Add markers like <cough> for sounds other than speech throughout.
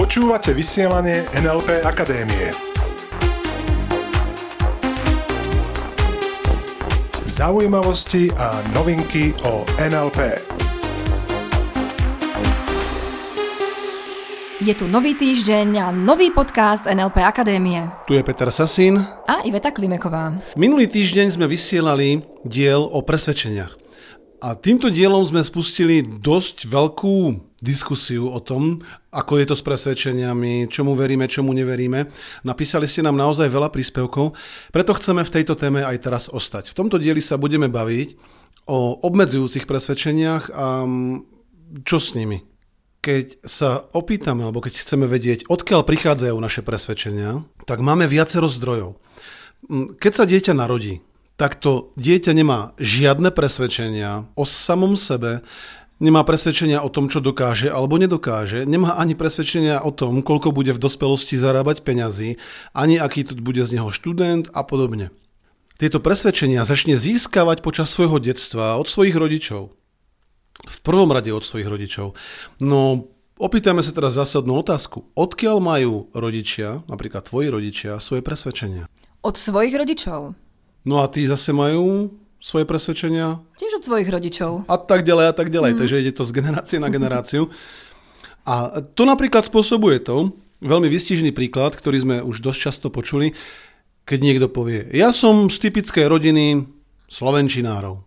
Počúvate vysielanie NLP Akadémie. Zaujímavosti a novinky o NLP. Je tu nový týždeň a nový podcast NLP Akadémie. Tu je Peter Sasín. A Iveta Klimeková. Minulý týždeň sme vysielali diel o presvedčeniach. A týmto dielom sme spustili dosť veľkú diskusiu o tom, ako je to s presvedčeniami, čomu veríme, čomu neveríme. Napísali ste nám naozaj veľa príspevkov, preto chceme v tejto téme aj teraz ostať. V tomto dieli sa budeme baviť o obmedzujúcich presvedčeniach a mm, čo s nimi. Keď sa opýtame, alebo keď chceme vedieť, odkiaľ prichádzajú naše presvedčenia, tak máme viacero zdrojov. Mm, keď sa dieťa narodí, tak to dieťa nemá žiadne presvedčenia o samom sebe, nemá presvedčenia o tom, čo dokáže alebo nedokáže, nemá ani presvedčenia o tom, koľko bude v dospelosti zarábať peňazí, ani aký tu bude z neho študent a podobne. Tieto presvedčenia začne získavať počas svojho detstva od svojich rodičov. V prvom rade od svojich rodičov. No, opýtajme sa teraz zásadnú otázku. Odkiaľ majú rodičia, napríklad tvoji rodičia, svoje presvedčenia? Od svojich rodičov. No a tí zase majú svoje presvedčenia. Tiež od svojich rodičov. A tak ďalej, a tak ďalej. Mm. Takže ide to z generácie na generáciu. A to napríklad spôsobuje to, veľmi vystižný príklad, ktorý sme už dosť často počuli, keď niekto povie, ja som z typickej rodiny slovenčinárov.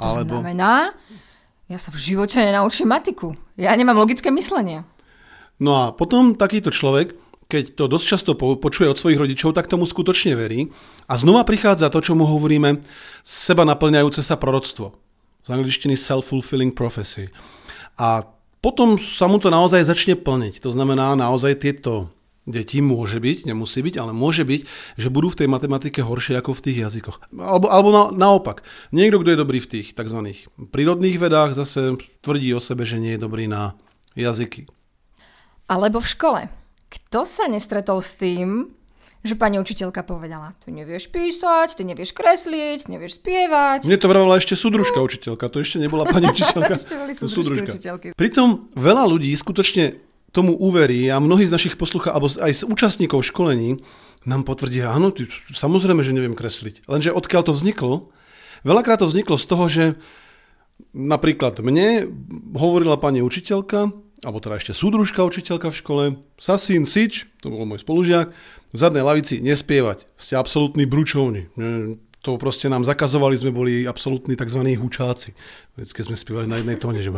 To Alebo... znamená, ja sa v živote nenaučím matiku. Ja nemám logické myslenie. No a potom takýto človek keď to dosť často počuje od svojich rodičov, tak tomu skutočne verí. A znova prichádza to, čo mu hovoríme, seba naplňajúce sa proroctvo. Z angličtiny self-fulfilling prophecy. A potom sa mu to naozaj začne plniť. To znamená, naozaj tieto deti môže byť, nemusí byť, ale môže byť, že budú v tej matematike horšie ako v tých jazykoch. Alebo, alebo na, naopak. Niekto, kto je dobrý v tých tzv. prírodných vedách, zase tvrdí o sebe, že nie je dobrý na jazyky. Alebo v škole. Kto sa nestretol s tým, že pani učiteľka povedala, ty nevieš písať, ty nevieš kresliť, nevieš spievať. Mne to vravala ešte súdružka učiteľka, to ešte nebola pani <laughs> učiteľka. ešte boli súdružka. učiteľky. Pritom veľa ľudí skutočne tomu uverí a mnohí z našich poslucha, alebo aj z účastníkov školení nám potvrdia, áno, ty, samozrejme, že neviem kresliť. Lenže odkiaľ to vzniklo? Veľakrát to vzniklo z toho, že napríklad mne hovorila pani učiteľka, alebo teda ešte súdružka učiteľka v škole, Sasín Sič, to bol môj spolužiak, v zadnej lavici nespievať. Ste absolútni bručovni. To proste nám zakazovali, sme boli absolútni tzv. hučáci. Keď sme spievali na jednej tóne, že...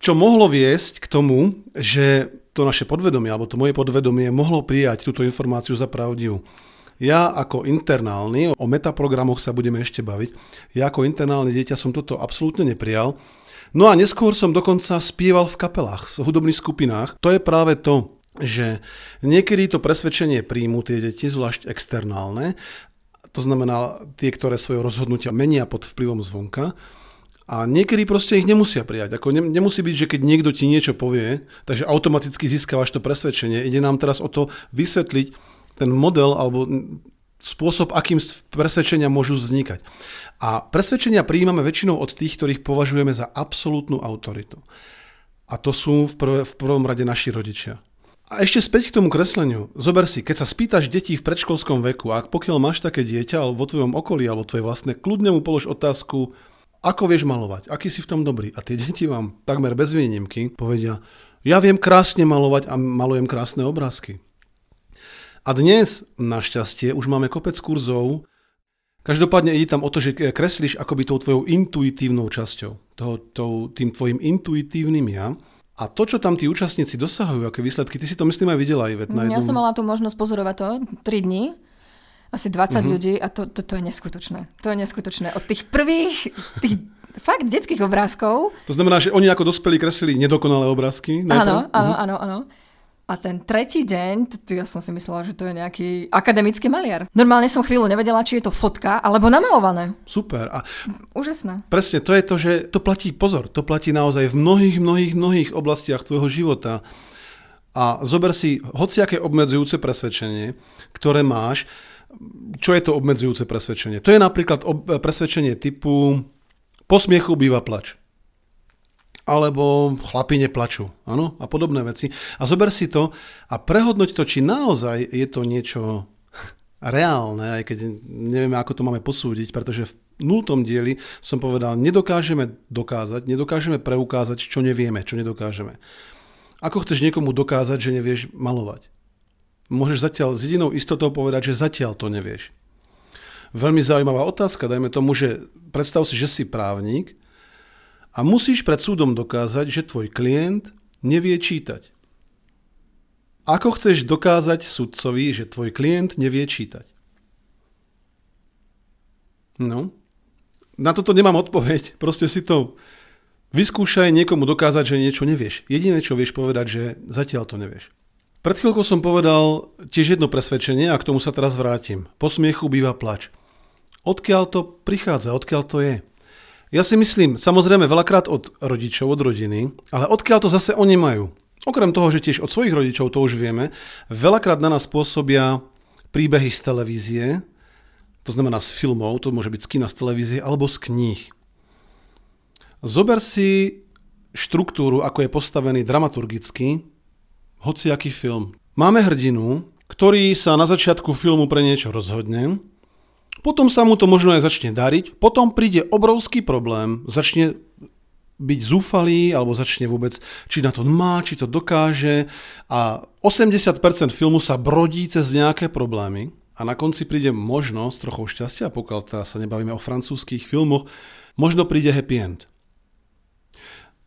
Čo mohlo viesť k tomu, že to naše podvedomie, alebo to moje podvedomie mohlo prijať túto informáciu za pravdivú. Ja ako internálny, o metaprogramoch sa budeme ešte baviť, ja ako internálne dieťa som toto absolútne neprijal, No a neskôr som dokonca spieval v kapelách, v hudobných skupinách. To je práve to, že niekedy to presvedčenie príjmu tie deti, zvlášť externálne, to znamená tie, ktoré svoje rozhodnutia menia pod vplyvom zvonka, a niekedy proste ich nemusia prijať. Ako ne, nemusí byť, že keď niekto ti niečo povie, takže automaticky získavaš to presvedčenie. Ide nám teraz o to vysvetliť ten model alebo spôsob, akým presvedčenia môžu vznikať. A presvedčenia prijímame väčšinou od tých, ktorých považujeme za absolútnu autoritu. A to sú v, prv, v prvom rade naši rodičia. A ešte späť k tomu kresleniu. Zober si, keď sa spýtaš detí v predškolskom veku, ak pokiaľ máš také dieťa alebo vo tvojom okolí alebo tvoje vlastné, kľudne mu polož otázku, ako vieš malovať, aký si v tom dobrý. A tie deti vám takmer bez výnimky povedia, ja viem krásne malovať a malujem krásne obrázky. A dnes, našťastie, už máme kopec kurzov, Každopádne ide tam o to, že kreslíš akoby tou tvojou intuitívnou časťou, toho, toho, tým tvojim intuitívnym ja. A to, čo tam tí účastníci dosahujú, aké výsledky, ty si to myslím aj videla, Ivet. Na jednom... Ja som mala tú možnosť pozorovať to 3 dní, asi 20 uh-huh. Mhm. ľudí a to, to, to je neskutočné. To je neskutočné. Od tých prvých, tých fakt detských obrázkov. To znamená, že oni ako dospelí kreslili nedokonalé obrázky? Áno, áno, áno, áno. A ten tretí deň, ja som si myslela, že to je nejaký akademický maliar. Normálne som chvíľu nevedela, či je to fotka alebo namalované. Super. A Úžasné. Presne, to je to, že to platí, pozor, to platí naozaj v mnohých, mnohých, mnohých oblastiach tvojho života. A zober si hociaké obmedzujúce presvedčenie, ktoré máš. Čo je to obmedzujúce presvedčenie? To je napríklad presvedčenie typu posmiechu býva plač. Alebo chlapi neplačú, áno, a podobné veci. A zober si to a prehodnoť to, či naozaj je to niečo reálne, aj keď nevieme, ako to máme posúdiť, pretože v nultom dieli som povedal, nedokážeme dokázať, nedokážeme preukázať, čo nevieme, čo nedokážeme. Ako chceš niekomu dokázať, že nevieš malovať? Môžeš zatiaľ s jedinou istotou povedať, že zatiaľ to nevieš. Veľmi zaujímavá otázka, dajme tomu, že predstav si, že si právnik a musíš pred súdom dokázať, že tvoj klient nevie čítať. Ako chceš dokázať sudcovi, že tvoj klient nevie čítať? No, na toto nemám odpoveď, <laughs> proste si to vyskúšaj niekomu dokázať, že niečo nevieš. Jediné, čo vieš povedať, že zatiaľ to nevieš. Pred chvíľkou som povedal tiež jedno presvedčenie a k tomu sa teraz vrátim. Po smiechu býva plač. Odkiaľ to prichádza, odkiaľ to je? Ja si myslím, samozrejme veľakrát od rodičov, od rodiny, ale odkiaľ to zase oni majú. Okrem toho, že tiež od svojich rodičov, to už vieme, veľakrát na nás pôsobia príbehy z televízie, to znamená z filmov, to môže byť z kina, z televízie, alebo z kníh. Zober si štruktúru, ako je postavený dramaturgicky, hociaký film. Máme hrdinu, ktorý sa na začiatku filmu pre niečo rozhodne, potom sa mu to možno aj začne dariť, potom príde obrovský problém, začne byť zúfalý, alebo začne vôbec, či na to má, či to dokáže a 80% filmu sa brodí cez nejaké problémy a na konci príde možnosť trochu šťastia, pokiaľ teraz sa nebavíme o francúzských filmoch, možno príde happy end.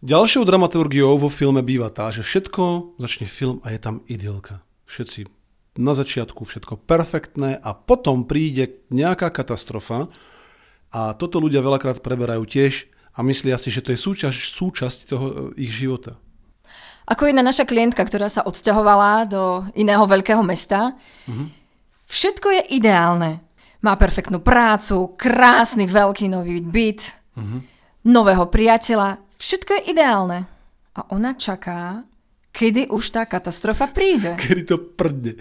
Ďalšou dramaturgiou vo filme býva tá, že všetko začne film a je tam idylka. Všetci na začiatku všetko perfektné a potom príde nejaká katastrofa a toto ľudia veľakrát preberajú tiež a myslia si, že to je súčasť, súčasť toho e, ich života. Ako jedna naša klientka, ktorá sa odsťahovala do iného veľkého mesta, uh-huh. všetko je ideálne. Má perfektnú prácu, krásny veľký nový byt, uh-huh. nového priateľa. Všetko je ideálne. A ona čaká, kedy už tá katastrofa príde. <laughs> Kedy to prdne.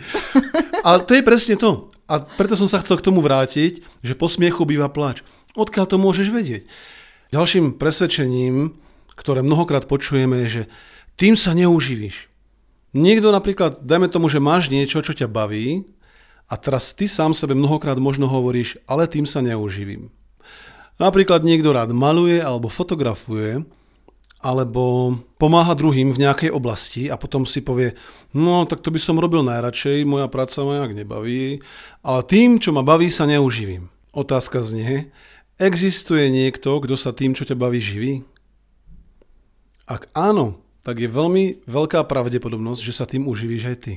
Ale to je presne to. A preto som sa chcel k tomu vrátiť, že po smiechu býva plač. Odkiaľ to môžeš vedieť? Ďalším presvedčením, ktoré mnohokrát počujeme, je, že tým sa neuživíš. Niekto napríklad, dajme tomu, že máš niečo, čo ťa baví a teraz ty sám sebe mnohokrát možno hovoríš, ale tým sa neuživím. Napríklad niekto rád maluje alebo fotografuje alebo pomáha druhým v nejakej oblasti a potom si povie, no tak to by som robil najradšej, moja práca ma nejak nebaví, ale tým, čo ma baví, sa neuživím. Otázka znie, existuje niekto, kto sa tým, čo ťa baví, živí? Ak áno, tak je veľmi veľká pravdepodobnosť, že sa tým uživíš aj ty.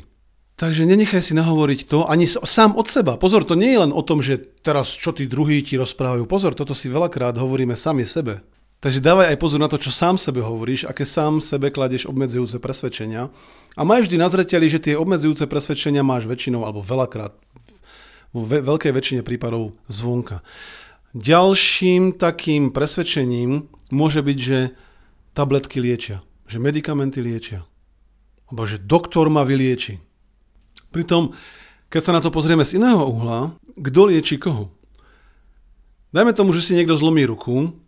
Takže nenechaj si nahovoriť to ani sám od seba. Pozor, to nie je len o tom, že teraz čo tí druhí ti rozprávajú. Pozor, toto si veľakrát hovoríme sami sebe. Takže dávaj aj pozor na to, čo sám sebe hovoríš, aké sám sebe kladeš obmedzujúce presvedčenia. A maj vždy na zreteli, že tie obmedzujúce presvedčenia máš väčšinou alebo veľakrát vo ve- veľkej väčšine prípadov zvonka. Ďalším takým presvedčením môže byť, že tabletky liečia, že medikamenty liečia, alebo že doktor ma vylieči. Pritom, keď sa na to pozrieme z iného uhla, kto lieči koho? Dajme tomu, že si niekto zlomí ruku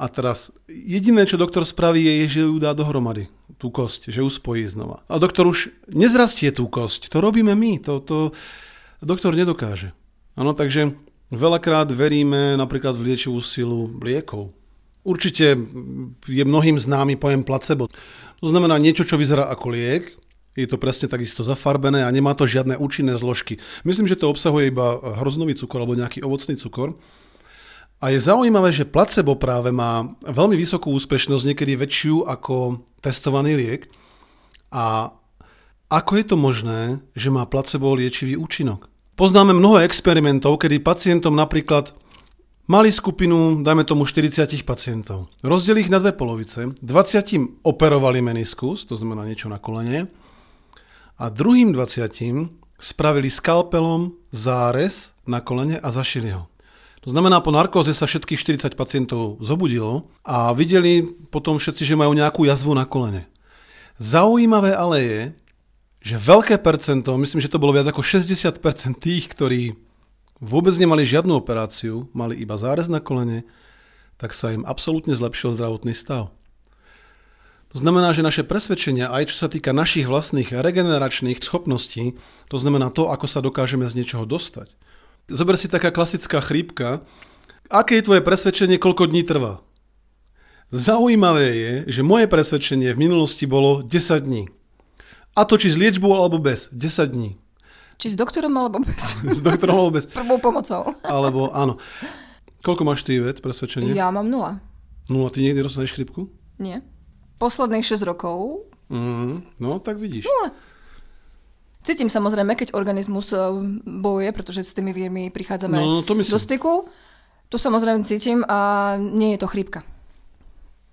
a teraz jediné, čo doktor spraví, je, že ju dá dohromady, tú kosť, že ju spojí znova. A doktor už nezrastie tú kosť, to robíme my, to, to doktor nedokáže. Áno, takže veľakrát veríme napríklad v liečivú silu liekov. Určite je mnohým známy pojem placebo. To znamená niečo, čo vyzerá ako liek, je to presne takisto zafarbené a nemá to žiadne účinné zložky. Myslím, že to obsahuje iba hroznový cukor alebo nejaký ovocný cukor a je zaujímavé, že placebo práve má veľmi vysokú úspešnosť, niekedy väčšiu ako testovaný liek. A ako je to možné, že má placebo liečivý účinok? Poznáme mnoho experimentov, kedy pacientom napríklad mali skupinu, dajme tomu 40 pacientov. Rozdeli ich na dve polovice, 20 operovali meniskus, to znamená niečo na kolene, a druhým 20 spravili skalpelom zárez na kolene a zašili ho. To znamená, po narkóze sa všetkých 40 pacientov zobudilo a videli potom všetci, že majú nejakú jazvu na kolene. Zaujímavé ale je, že veľké percento, myslím, že to bolo viac ako 60% tých, ktorí vôbec nemali žiadnu operáciu, mali iba zárez na kolene, tak sa im absolútne zlepšil zdravotný stav. To znamená, že naše presvedčenia, aj čo sa týka našich vlastných regeneračných schopností, to znamená to, ako sa dokážeme z niečoho dostať. Zober si taká klasická chrípka. Aké je tvoje presvedčenie, koľko dní trvá? Zaujímavé je, že moje presvedčenie v minulosti bolo 10 dní. A to či s liečbou alebo bez, 10 dní. Či s doktorom alebo bez? <laughs> s doktorom alebo bez. S prvou pomocou. alebo áno. Koľko máš ty, ved, presvedčenie? Ja mám nula. Nula, ty niekde dostaneš chrypku? Nie. Posledných 6 rokov. Mm, no, tak vidíš. Nula. Cítim samozrejme, keď organizmus eh, bojuje, pretože s tými vírmi prichádzame no, to myslím. do styku. To samozrejme cítim a nie je to chrípka.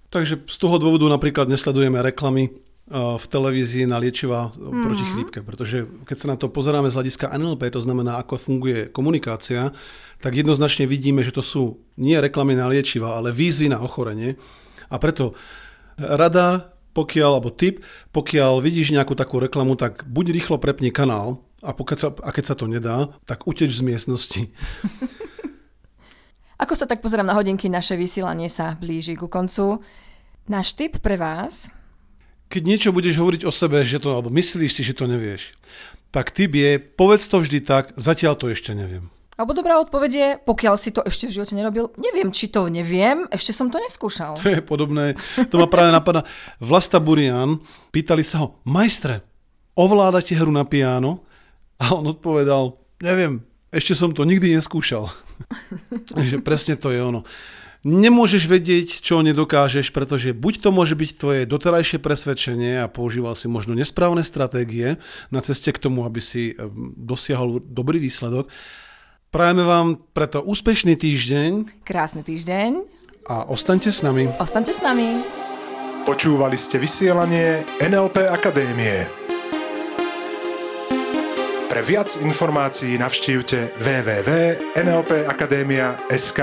Takže z toho dôvodu napríklad nesledujeme reklamy v televízii na liečiva mm-hmm. proti chrípke, pretože keď sa na to pozeráme z hľadiska NLP, to znamená, ako funguje komunikácia, tak jednoznačne vidíme, že to sú nie reklamy na liečiva, ale výzvy na ochorenie. A preto rada, pokiaľ, alebo tip, pokiaľ vidíš nejakú takú reklamu, tak buď rýchlo prepni kanál a, pokiaľ sa, a keď sa to nedá, tak uteč z miestnosti. <laughs> Ako sa tak pozerám na hodinky, naše vysielanie sa blíži ku koncu. Náš tip pre vás keď niečo budeš hovoriť o sebe, že to, alebo myslíš si, že to nevieš, tak ty je, povedz to vždy tak, zatiaľ to ešte neviem. Alebo dobrá odpoveď je, pokiaľ si to ešte v živote nerobil, neviem, či to neviem, ešte som to neskúšal. To je podobné, to ma práve napadá. Vlasta Burian, pýtali sa ho, majstre, ovládate hru na piano? A on odpovedal, neviem, ešte som to nikdy neskúšal. <laughs> Takže presne to je ono nemôžeš vedieť, čo nedokážeš, pretože buď to môže byť tvoje doterajšie presvedčenie a používal si možno nesprávne stratégie na ceste k tomu, aby si eh, dosiahol dobrý výsledok. Prajeme vám preto úspešný týždeň. Krásny týždeň. A ostaňte s nami. Ostaňte s nami. Počúvali ste vysielanie NLP Akadémie. Pre viac informácií navštívte www.nlpakademia.sk.